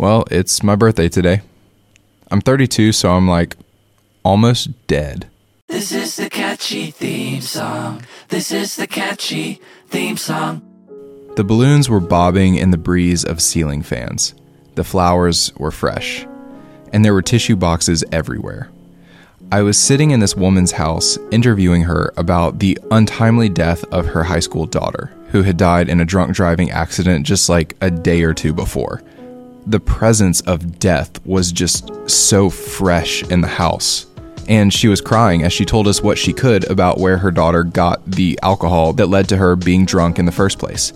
Well, it's my birthday today. I'm 32, so I'm like almost dead. This is the catchy theme song. This is the catchy theme song. The balloons were bobbing in the breeze of ceiling fans. The flowers were fresh, and there were tissue boxes everywhere. I was sitting in this woman's house interviewing her about the untimely death of her high school daughter, who had died in a drunk driving accident just like a day or two before. The presence of death was just so fresh in the house. And she was crying as she told us what she could about where her daughter got the alcohol that led to her being drunk in the first place.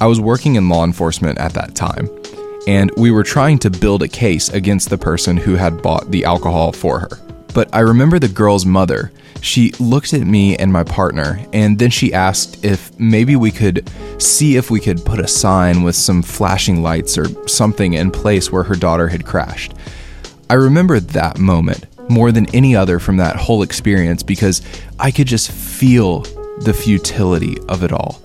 I was working in law enforcement at that time, and we were trying to build a case against the person who had bought the alcohol for her. But I remember the girl's mother. She looked at me and my partner, and then she asked if maybe we could see if we could put a sign with some flashing lights or something in place where her daughter had crashed. I remember that moment more than any other from that whole experience because I could just feel the futility of it all.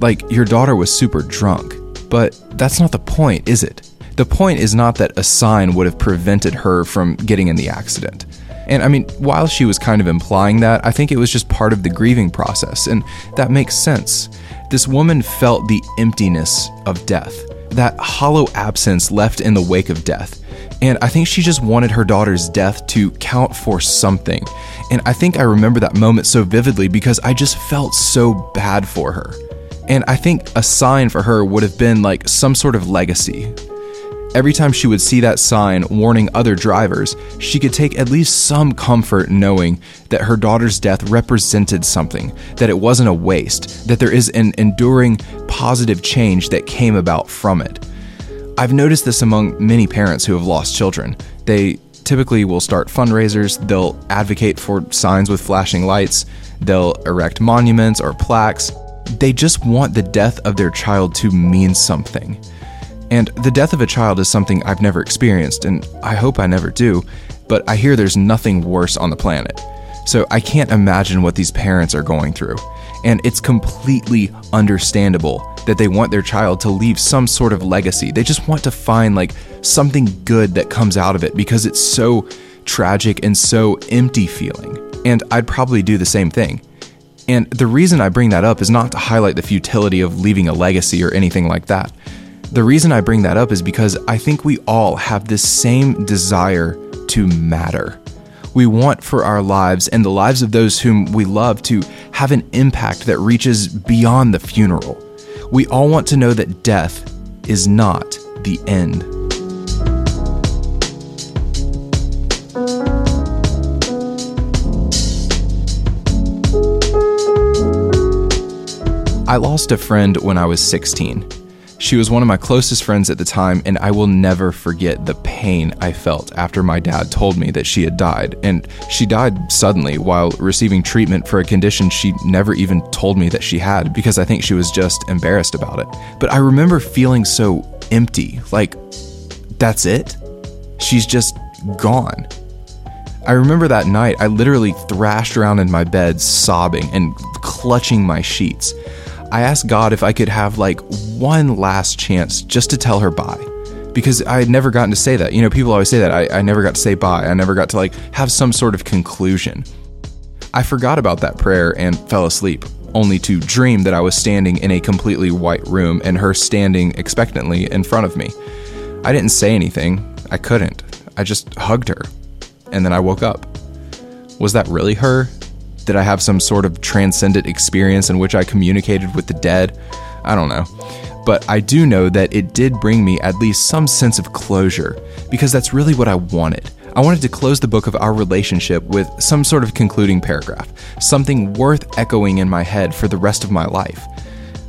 Like, your daughter was super drunk, but that's not the point, is it? The point is not that a sign would have prevented her from getting in the accident. And I mean, while she was kind of implying that, I think it was just part of the grieving process, and that makes sense. This woman felt the emptiness of death, that hollow absence left in the wake of death. And I think she just wanted her daughter's death to count for something. And I think I remember that moment so vividly because I just felt so bad for her. And I think a sign for her would have been like some sort of legacy, Every time she would see that sign warning other drivers, she could take at least some comfort knowing that her daughter's death represented something, that it wasn't a waste, that there is an enduring positive change that came about from it. I've noticed this among many parents who have lost children. They typically will start fundraisers, they'll advocate for signs with flashing lights, they'll erect monuments or plaques. They just want the death of their child to mean something. And the death of a child is something I've never experienced, and I hope I never do, but I hear there's nothing worse on the planet. So I can't imagine what these parents are going through. And it's completely understandable that they want their child to leave some sort of legacy. They just want to find like something good that comes out of it because it's so tragic and so empty feeling. And I'd probably do the same thing. And the reason I bring that up is not to highlight the futility of leaving a legacy or anything like that. The reason I bring that up is because I think we all have this same desire to matter. We want for our lives and the lives of those whom we love to have an impact that reaches beyond the funeral. We all want to know that death is not the end. I lost a friend when I was 16. She was one of my closest friends at the time, and I will never forget the pain I felt after my dad told me that she had died. And she died suddenly while receiving treatment for a condition she never even told me that she had because I think she was just embarrassed about it. But I remember feeling so empty like, that's it? She's just gone. I remember that night, I literally thrashed around in my bed, sobbing and clutching my sheets. I asked God if I could have like one last chance just to tell her bye. Because I had never gotten to say that. You know, people always say that. I, I never got to say bye. I never got to like have some sort of conclusion. I forgot about that prayer and fell asleep, only to dream that I was standing in a completely white room and her standing expectantly in front of me. I didn't say anything. I couldn't. I just hugged her. And then I woke up. Was that really her? Did I have some sort of transcendent experience in which I communicated with the dead? I don't know. But I do know that it did bring me at least some sense of closure, because that's really what I wanted. I wanted to close the book of our relationship with some sort of concluding paragraph, something worth echoing in my head for the rest of my life.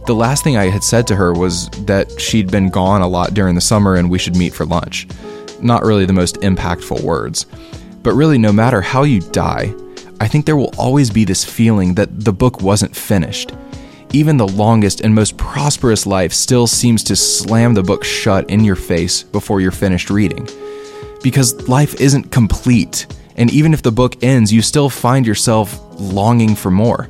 The last thing I had said to her was that she'd been gone a lot during the summer and we should meet for lunch. Not really the most impactful words. But really, no matter how you die, I think there will always be this feeling that the book wasn't finished. Even the longest and most prosperous life still seems to slam the book shut in your face before you're finished reading. Because life isn't complete, and even if the book ends, you still find yourself longing for more.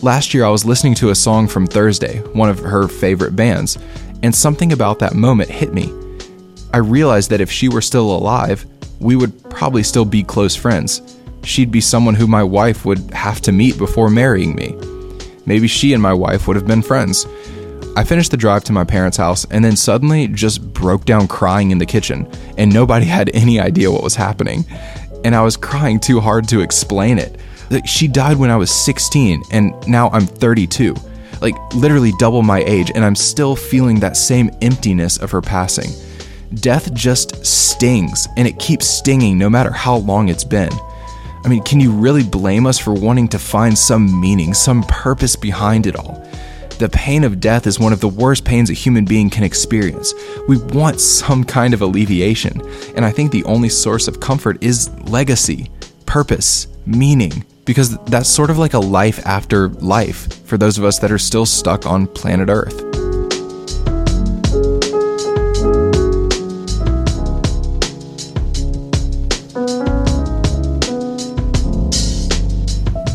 Last year, I was listening to a song from Thursday, one of her favorite bands, and something about that moment hit me. I realized that if she were still alive, we would probably still be close friends. She'd be someone who my wife would have to meet before marrying me. Maybe she and my wife would have been friends. I finished the drive to my parents' house and then suddenly just broke down crying in the kitchen, and nobody had any idea what was happening. And I was crying too hard to explain it. She died when I was 16, and now I'm 32. Like, literally double my age, and I'm still feeling that same emptiness of her passing. Death just stings, and it keeps stinging no matter how long it's been. I mean, can you really blame us for wanting to find some meaning, some purpose behind it all? The pain of death is one of the worst pains a human being can experience. We want some kind of alleviation, and I think the only source of comfort is legacy, purpose, meaning, because that's sort of like a life after life for those of us that are still stuck on planet Earth.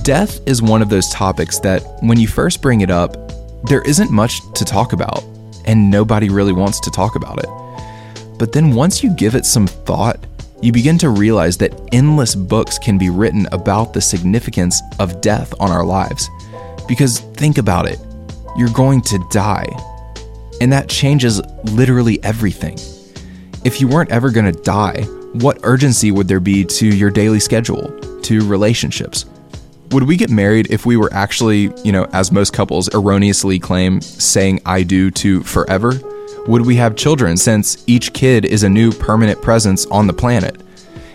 Death is one of those topics that, when you first bring it up, there isn't much to talk about, and nobody really wants to talk about it. But then once you give it some thought, you begin to realize that endless books can be written about the significance of death on our lives. Because think about it you're going to die, and that changes literally everything. If you weren't ever going to die, what urgency would there be to your daily schedule, to relationships? Would we get married if we were actually, you know, as most couples erroneously claim, saying I do to forever? Would we have children since each kid is a new permanent presence on the planet?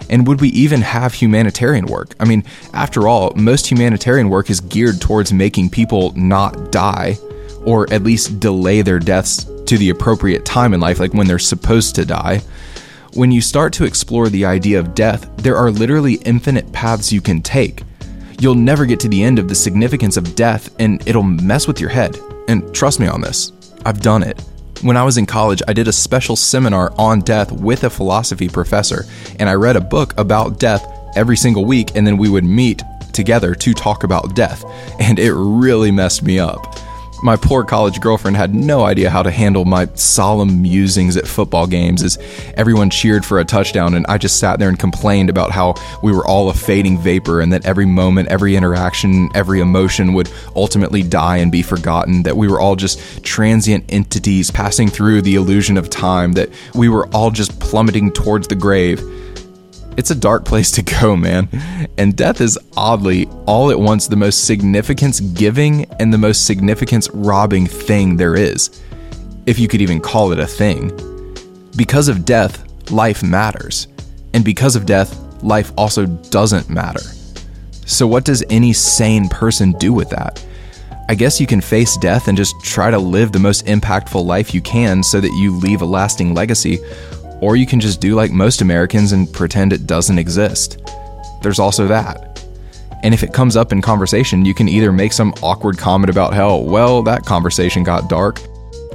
And would we even have humanitarian work? I mean, after all, most humanitarian work is geared towards making people not die, or at least delay their deaths to the appropriate time in life, like when they're supposed to die. When you start to explore the idea of death, there are literally infinite paths you can take. You'll never get to the end of the significance of death, and it'll mess with your head. And trust me on this, I've done it. When I was in college, I did a special seminar on death with a philosophy professor, and I read a book about death every single week, and then we would meet together to talk about death, and it really messed me up. My poor college girlfriend had no idea how to handle my solemn musings at football games as everyone cheered for a touchdown, and I just sat there and complained about how we were all a fading vapor and that every moment, every interaction, every emotion would ultimately die and be forgotten, that we were all just transient entities passing through the illusion of time, that we were all just plummeting towards the grave. It's a dark place to go, man. And death is oddly all at once the most significance giving and the most significance robbing thing there is, if you could even call it a thing. Because of death, life matters. And because of death, life also doesn't matter. So, what does any sane person do with that? I guess you can face death and just try to live the most impactful life you can so that you leave a lasting legacy, or you can just do like most Americans and pretend it doesn't exist. There's also that. And if it comes up in conversation, you can either make some awkward comment about how, well, that conversation got dark,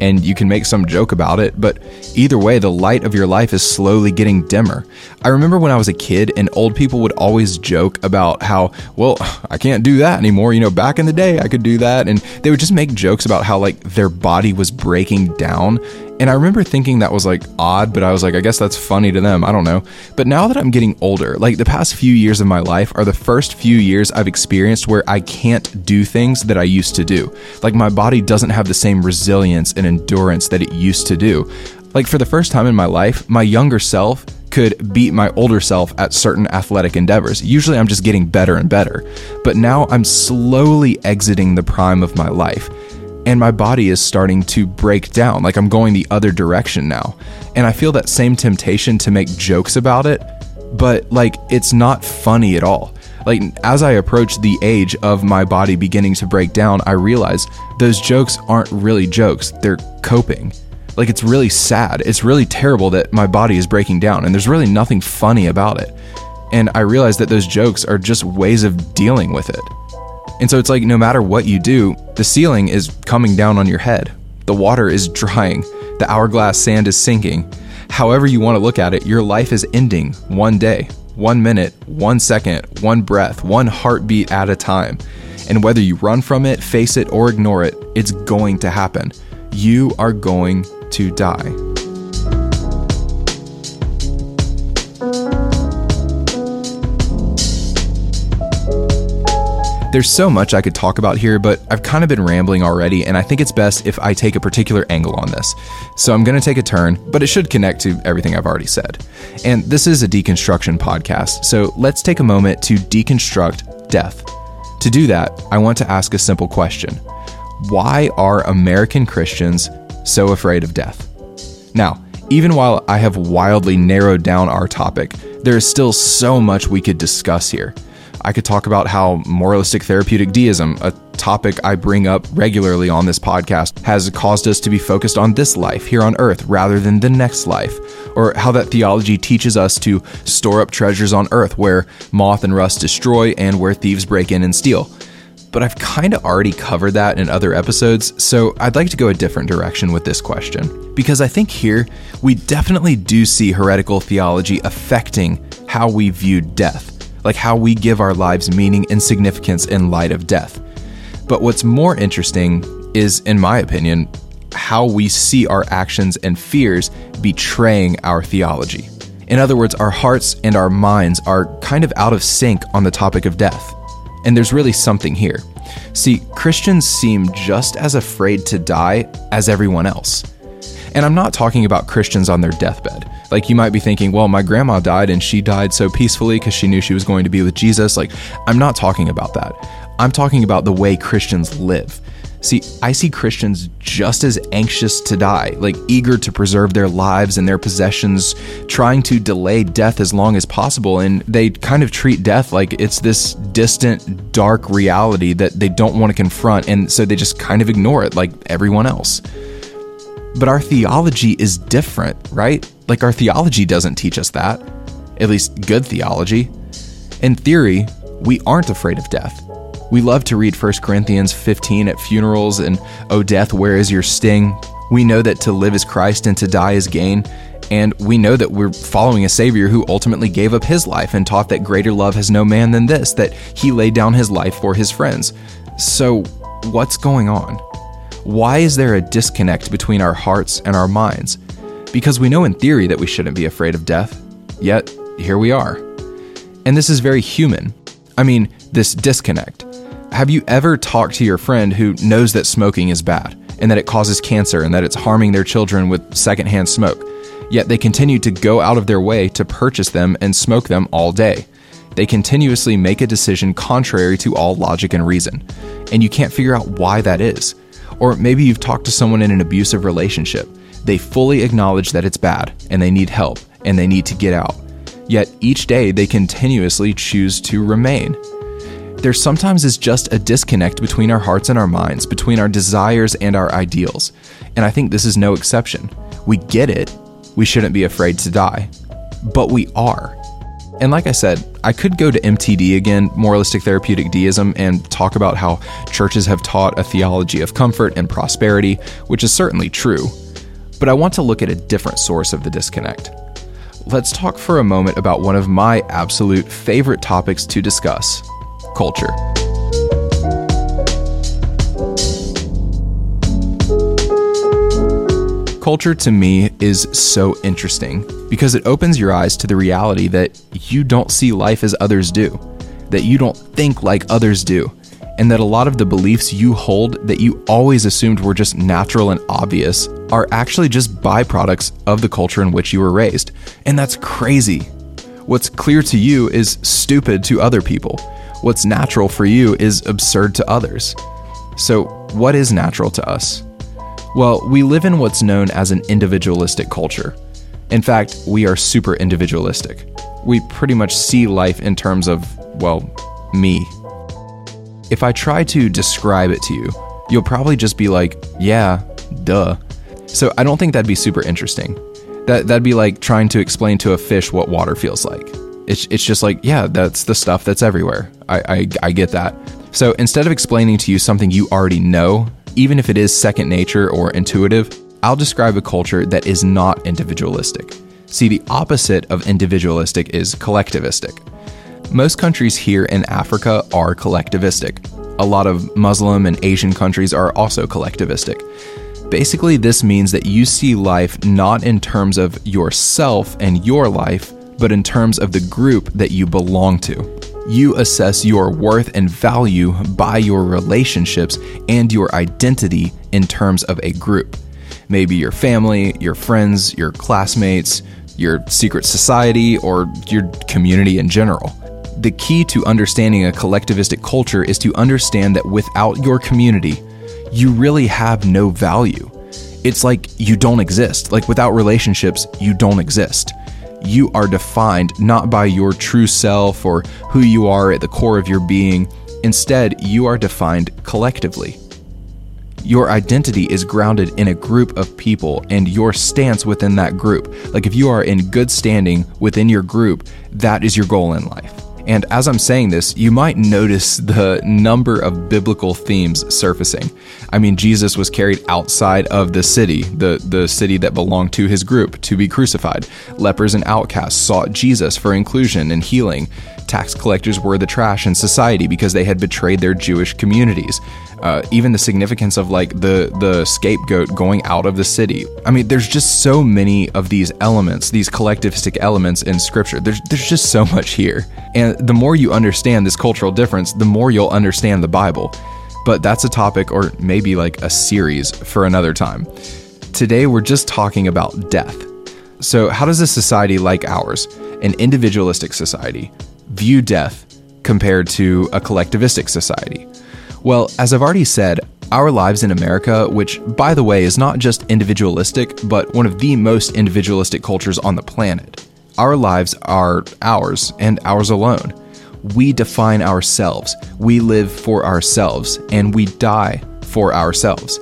and you can make some joke about it, but either way, the light of your life is slowly getting dimmer. I remember when I was a kid, and old people would always joke about how, well, I can't do that anymore. You know, back in the day, I could do that. And they would just make jokes about how, like, their body was breaking down. And I remember thinking that was like odd, but I was like, I guess that's funny to them. I don't know. But now that I'm getting older, like the past few years of my life are the first few years I've experienced where I can't do things that I used to do. Like my body doesn't have the same resilience and endurance that it used to do. Like for the first time in my life, my younger self could beat my older self at certain athletic endeavors. Usually I'm just getting better and better. But now I'm slowly exiting the prime of my life and my body is starting to break down. Like I'm going the other direction now. And I feel that same temptation to make jokes about it, but like it's not funny at all. Like as I approach the age of my body beginning to break down, I realize those jokes aren't really jokes, they're coping. Like it's really sad. It's really terrible that my body is breaking down and there's really nothing funny about it. And I realize that those jokes are just ways of dealing with it. And so it's like no matter what you do, the ceiling is coming down on your head. The water is drying. The hourglass sand is sinking. However, you want to look at it, your life is ending one day, one minute, one second, one breath, one heartbeat at a time. And whether you run from it, face it, or ignore it, it's going to happen. You are going to die. There's so much I could talk about here, but I've kind of been rambling already, and I think it's best if I take a particular angle on this. So I'm going to take a turn, but it should connect to everything I've already said. And this is a deconstruction podcast, so let's take a moment to deconstruct death. To do that, I want to ask a simple question Why are American Christians so afraid of death? Now, even while I have wildly narrowed down our topic, there is still so much we could discuss here. I could talk about how moralistic therapeutic deism, a topic I bring up regularly on this podcast, has caused us to be focused on this life here on earth rather than the next life, or how that theology teaches us to store up treasures on earth where moth and rust destroy and where thieves break in and steal. But I've kind of already covered that in other episodes, so I'd like to go a different direction with this question. Because I think here we definitely do see heretical theology affecting how we view death like how we give our lives meaning and significance in light of death. But what's more interesting is, in my opinion, how we see our actions and fears betraying our theology. In other words, our hearts and our minds are kind of out of sync on the topic of death. And there's really something here. See, Christians seem just as afraid to die as everyone else. And I'm not talking about Christians on their deathbed. Like you might be thinking, well, my grandma died and she died so peacefully because she knew she was going to be with Jesus. Like, I'm not talking about that. I'm talking about the way Christians live. See, I see Christians just as anxious to die, like eager to preserve their lives and their possessions, trying to delay death as long as possible. And they kind of treat death like it's this distant, dark reality that they don't want to confront. And so they just kind of ignore it like everyone else. But our theology is different, right? Like, our theology doesn't teach us that, at least good theology. In theory, we aren't afraid of death. We love to read 1 Corinthians 15 at funerals and, Oh, death, where is your sting? We know that to live is Christ and to die is gain. And we know that we're following a Savior who ultimately gave up his life and taught that greater love has no man than this, that he laid down his life for his friends. So, what's going on? Why is there a disconnect between our hearts and our minds? Because we know in theory that we shouldn't be afraid of death, yet here we are. And this is very human. I mean, this disconnect. Have you ever talked to your friend who knows that smoking is bad and that it causes cancer and that it's harming their children with secondhand smoke? Yet they continue to go out of their way to purchase them and smoke them all day. They continuously make a decision contrary to all logic and reason. And you can't figure out why that is. Or maybe you've talked to someone in an abusive relationship. They fully acknowledge that it's bad and they need help and they need to get out. Yet each day they continuously choose to remain. There sometimes is just a disconnect between our hearts and our minds, between our desires and our ideals. And I think this is no exception. We get it. We shouldn't be afraid to die. But we are. And like I said, I could go to MTD again, moralistic therapeutic deism, and talk about how churches have taught a theology of comfort and prosperity, which is certainly true. But I want to look at a different source of the disconnect. Let's talk for a moment about one of my absolute favorite topics to discuss culture. Culture to me is so interesting because it opens your eyes to the reality that you don't see life as others do, that you don't think like others do, and that a lot of the beliefs you hold that you always assumed were just natural and obvious are actually just byproducts of the culture in which you were raised. And that's crazy. What's clear to you is stupid to other people. What's natural for you is absurd to others. So, what is natural to us? Well, we live in what's known as an individualistic culture. In fact, we are super individualistic. We pretty much see life in terms of, well, me. If I try to describe it to you, you'll probably just be like, yeah, duh. So I don't think that'd be super interesting. That, that'd be like trying to explain to a fish what water feels like. It's, it's just like, yeah, that's the stuff that's everywhere. I, I, I get that. So instead of explaining to you something you already know, even if it is second nature or intuitive, I'll describe a culture that is not individualistic. See, the opposite of individualistic is collectivistic. Most countries here in Africa are collectivistic. A lot of Muslim and Asian countries are also collectivistic. Basically, this means that you see life not in terms of yourself and your life, but in terms of the group that you belong to. You assess your worth and value by your relationships and your identity in terms of a group. Maybe your family, your friends, your classmates, your secret society, or your community in general. The key to understanding a collectivistic culture is to understand that without your community, you really have no value. It's like you don't exist. Like without relationships, you don't exist you are defined not by your true self or who you are at the core of your being. Instead, you are defined collectively. Your identity is grounded in a group of people and your stance within that group. Like if you are in good standing within your group, that is your goal in life. And as I'm saying this, you might notice the number of biblical themes surfacing. I mean, Jesus was carried outside of the city, the, the city that belonged to his group, to be crucified. Lepers and outcasts sought Jesus for inclusion and healing. Tax collectors were the trash in society because they had betrayed their Jewish communities. Uh, even the significance of like the the scapegoat going out of the city. I mean, there's just so many of these elements, these collectivistic elements in Scripture. There's there's just so much here, and the more you understand this cultural difference, the more you'll understand the Bible. But that's a topic, or maybe like a series for another time. Today, we're just talking about death. So, how does a society like ours, an individualistic society, view death compared to a collectivistic society? Well, as I've already said, our lives in America, which, by the way, is not just individualistic, but one of the most individualistic cultures on the planet, our lives are ours and ours alone. We define ourselves, we live for ourselves, and we die for ourselves.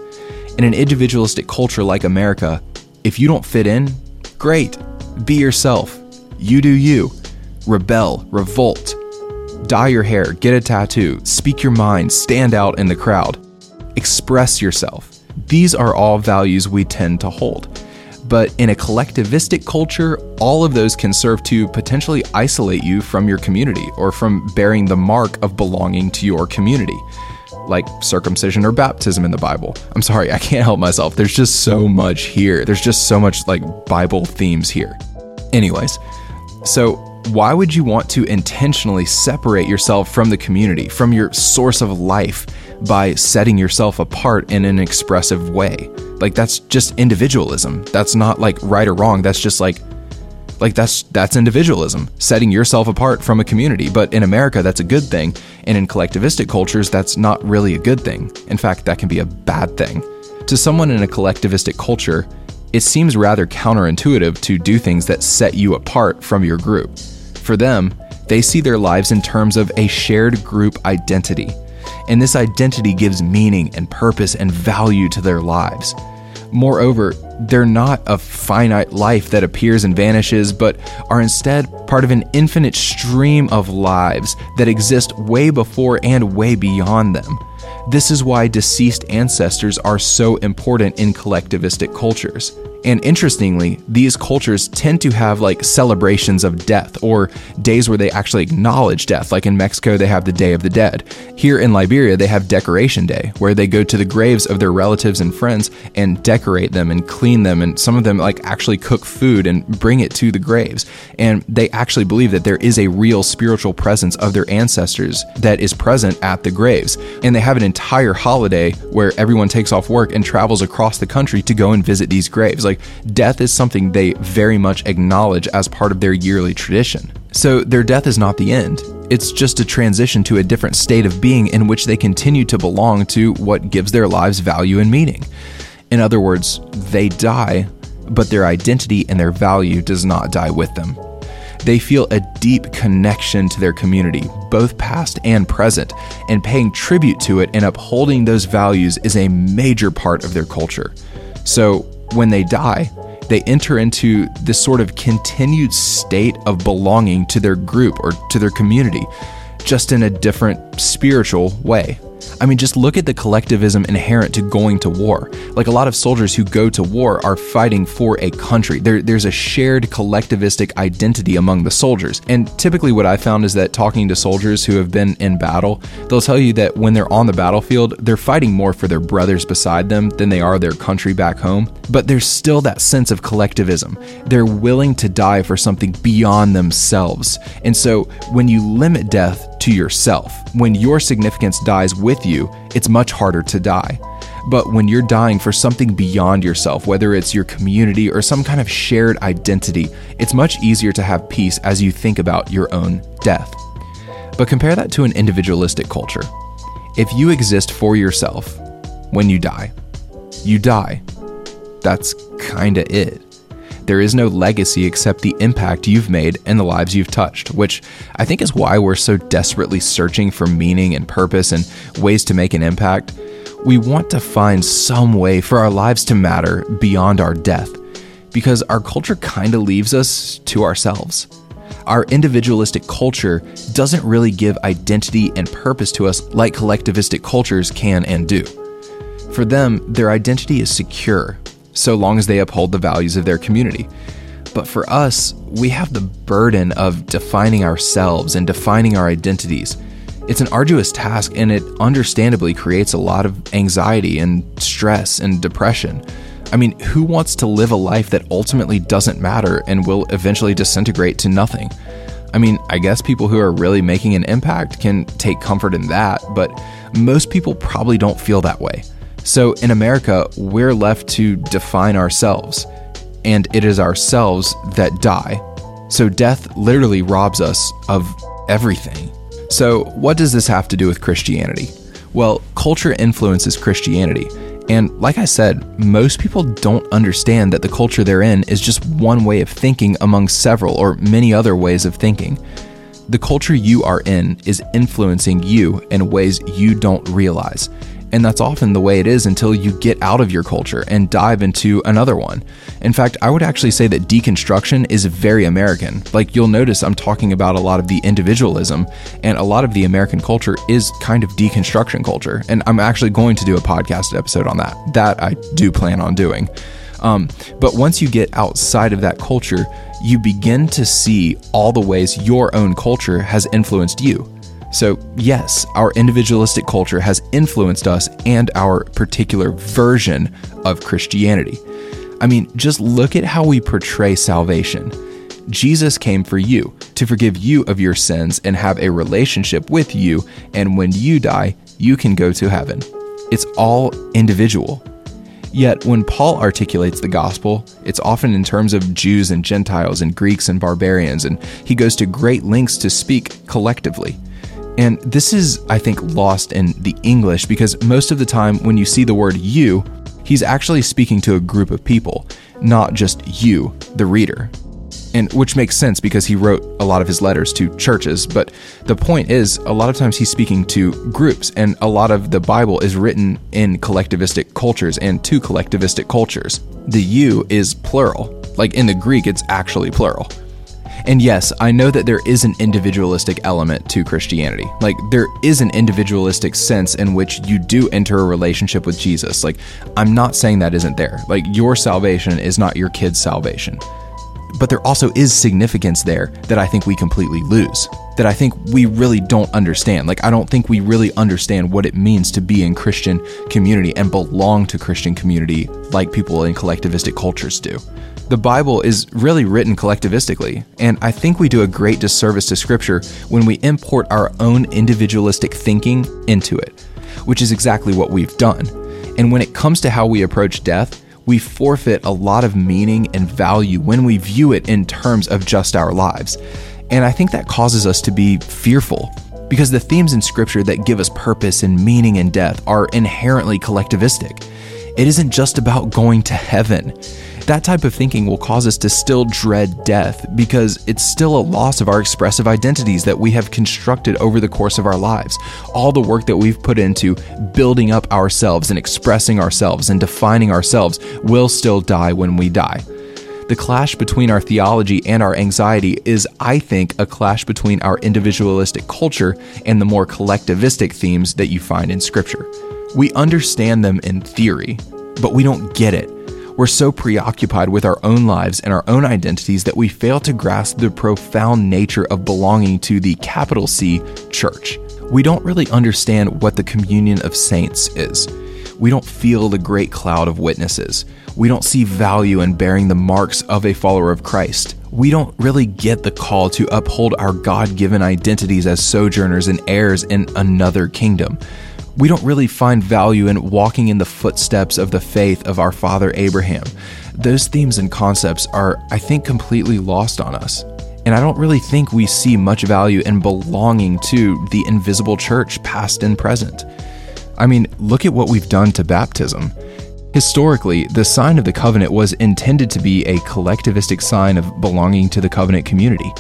In an individualistic culture like America, if you don't fit in, great, be yourself. You do you. Rebel, revolt, dye your hair, get a tattoo, speak your mind, stand out in the crowd, express yourself. These are all values we tend to hold. But in a collectivistic culture, all of those can serve to potentially isolate you from your community or from bearing the mark of belonging to your community, like circumcision or baptism in the Bible. I'm sorry, I can't help myself. There's just so much here. There's just so much like Bible themes here. Anyways, so why would you want to intentionally separate yourself from the community, from your source of life, by setting yourself apart in an expressive way? Like that's just individualism. That's not like right or wrong. That's just like like that's that's individualism, setting yourself apart from a community. But in America, that's a good thing, and in collectivistic cultures, that's not really a good thing. In fact, that can be a bad thing. To someone in a collectivistic culture, it seems rather counterintuitive to do things that set you apart from your group. For them, they see their lives in terms of a shared group identity, and this identity gives meaning and purpose and value to their lives. Moreover, they're not a finite life that appears and vanishes, but are instead part of an infinite stream of lives that exist way before and way beyond them. This is why deceased ancestors are so important in collectivistic cultures. And interestingly, these cultures tend to have like celebrations of death or days where they actually acknowledge death. Like in Mexico, they have the Day of the Dead. Here in Liberia, they have Decoration Day, where they go to the graves of their relatives and friends and decorate them and clean them. And some of them like actually cook food and bring it to the graves. And they actually believe that there is a real spiritual presence of their ancestors that is present at the graves. And they have an entire holiday where everyone takes off work and travels across the country to go and visit these graves. Like like death is something they very much acknowledge as part of their yearly tradition. So their death is not the end. It's just a transition to a different state of being in which they continue to belong to what gives their lives value and meaning. In other words, they die, but their identity and their value does not die with them. They feel a deep connection to their community, both past and present, and paying tribute to it and upholding those values is a major part of their culture. So, when they die, they enter into this sort of continued state of belonging to their group or to their community, just in a different spiritual way. I mean, just look at the collectivism inherent to going to war. Like a lot of soldiers who go to war are fighting for a country. There, there's a shared collectivistic identity among the soldiers. And typically, what I found is that talking to soldiers who have been in battle, they'll tell you that when they're on the battlefield, they're fighting more for their brothers beside them than they are their country back home. But there's still that sense of collectivism. They're willing to die for something beyond themselves. And so, when you limit death to yourself. When your significance dies with you, it's much harder to die. But when you're dying for something beyond yourself, whether it's your community or some kind of shared identity, it's much easier to have peace as you think about your own death. But compare that to an individualistic culture. If you exist for yourself, when you die, you die. That's kinda it. There is no legacy except the impact you've made and the lives you've touched, which I think is why we're so desperately searching for meaning and purpose and ways to make an impact. We want to find some way for our lives to matter beyond our death, because our culture kind of leaves us to ourselves. Our individualistic culture doesn't really give identity and purpose to us like collectivistic cultures can and do. For them, their identity is secure, so long as they uphold the values of their community. But for us, we have the burden of defining ourselves and defining our identities. It's an arduous task and it understandably creates a lot of anxiety and stress and depression. I mean, who wants to live a life that ultimately doesn't matter and will eventually disintegrate to nothing? I mean, I guess people who are really making an impact can take comfort in that, but most people probably don't feel that way. So in America, we're left to define ourselves, and it is ourselves that die. So death literally robs us of everything. So, what does this have to do with Christianity? Well, culture influences Christianity. And like I said, most people don't understand that the culture they're in is just one way of thinking among several or many other ways of thinking. The culture you are in is influencing you in ways you don't realize. And that's often the way it is until you get out of your culture and dive into another one. In fact, I would actually say that deconstruction is very American. Like you'll notice, I'm talking about a lot of the individualism, and a lot of the American culture is kind of deconstruction culture. And I'm actually going to do a podcast episode on that. That I do plan on doing. Um, but once you get outside of that culture, you begin to see all the ways your own culture has influenced you. So, yes, our individualistic culture has influenced us and our particular version of Christianity. I mean, just look at how we portray salvation. Jesus came for you, to forgive you of your sins and have a relationship with you, and when you die, you can go to heaven. It's all individual. Yet, when Paul articulates the gospel, it's often in terms of Jews and Gentiles and Greeks and barbarians, and he goes to great lengths to speak collectively. And this is, I think, lost in the English because most of the time when you see the word you, he's actually speaking to a group of people, not just you, the reader. And which makes sense because he wrote a lot of his letters to churches. But the point is, a lot of times he's speaking to groups, and a lot of the Bible is written in collectivistic cultures and to collectivistic cultures. The you is plural. Like in the Greek, it's actually plural. And yes, I know that there is an individualistic element to Christianity. Like, there is an individualistic sense in which you do enter a relationship with Jesus. Like, I'm not saying that isn't there. Like, your salvation is not your kid's salvation. But there also is significance there that I think we completely lose, that I think we really don't understand. Like, I don't think we really understand what it means to be in Christian community and belong to Christian community like people in collectivistic cultures do. The Bible is really written collectivistically, and I think we do a great disservice to Scripture when we import our own individualistic thinking into it, which is exactly what we've done. And when it comes to how we approach death, we forfeit a lot of meaning and value when we view it in terms of just our lives. And I think that causes us to be fearful because the themes in Scripture that give us purpose and meaning in death are inherently collectivistic. It isn't just about going to heaven. That type of thinking will cause us to still dread death because it's still a loss of our expressive identities that we have constructed over the course of our lives. All the work that we've put into building up ourselves and expressing ourselves and defining ourselves will still die when we die. The clash between our theology and our anxiety is, I think, a clash between our individualistic culture and the more collectivistic themes that you find in Scripture. We understand them in theory, but we don't get it we're so preoccupied with our own lives and our own identities that we fail to grasp the profound nature of belonging to the capital C church. We don't really understand what the communion of saints is. We don't feel the great cloud of witnesses. We don't see value in bearing the marks of a follower of Christ. We don't really get the call to uphold our God given identities as sojourners and heirs in another kingdom. We don't really find value in walking in the footsteps of the faith of our father Abraham. Those themes and concepts are, I think, completely lost on us. And I don't really think we see much value in belonging to the invisible church, past and present. I mean, look at what we've done to baptism. Historically, the sign of the covenant was intended to be a collectivistic sign of belonging to the covenant community,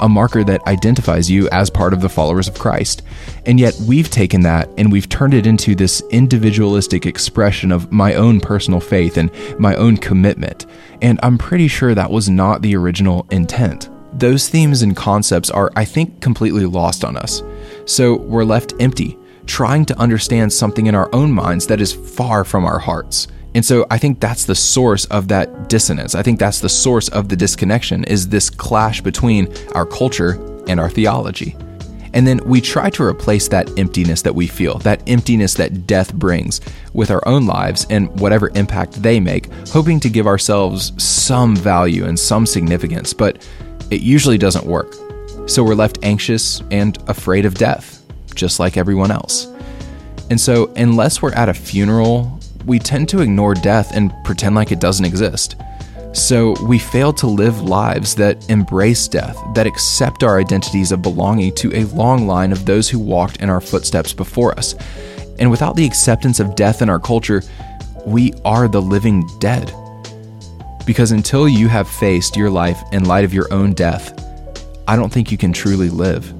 a marker that identifies you as part of the followers of Christ. And yet, we've taken that and we've turned it into this individualistic expression of my own personal faith and my own commitment. And I'm pretty sure that was not the original intent. Those themes and concepts are, I think, completely lost on us. So we're left empty, trying to understand something in our own minds that is far from our hearts. And so I think that's the source of that dissonance. I think that's the source of the disconnection is this clash between our culture and our theology. And then we try to replace that emptiness that we feel, that emptiness that death brings, with our own lives and whatever impact they make, hoping to give ourselves some value and some significance, but it usually doesn't work. So we're left anxious and afraid of death, just like everyone else. And so, unless we're at a funeral we tend to ignore death and pretend like it doesn't exist. So we fail to live lives that embrace death, that accept our identities of belonging to a long line of those who walked in our footsteps before us. And without the acceptance of death in our culture, we are the living dead. Because until you have faced your life in light of your own death, I don't think you can truly live.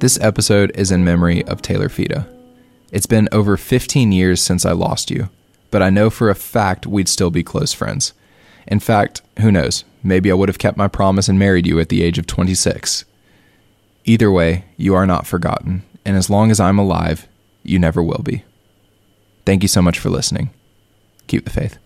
This episode is in memory of Taylor Fita. It's been over 15 years since I lost you, but I know for a fact we'd still be close friends. In fact, who knows, maybe I would have kept my promise and married you at the age of 26. Either way, you are not forgotten, and as long as I'm alive, you never will be. Thank you so much for listening. Keep the faith.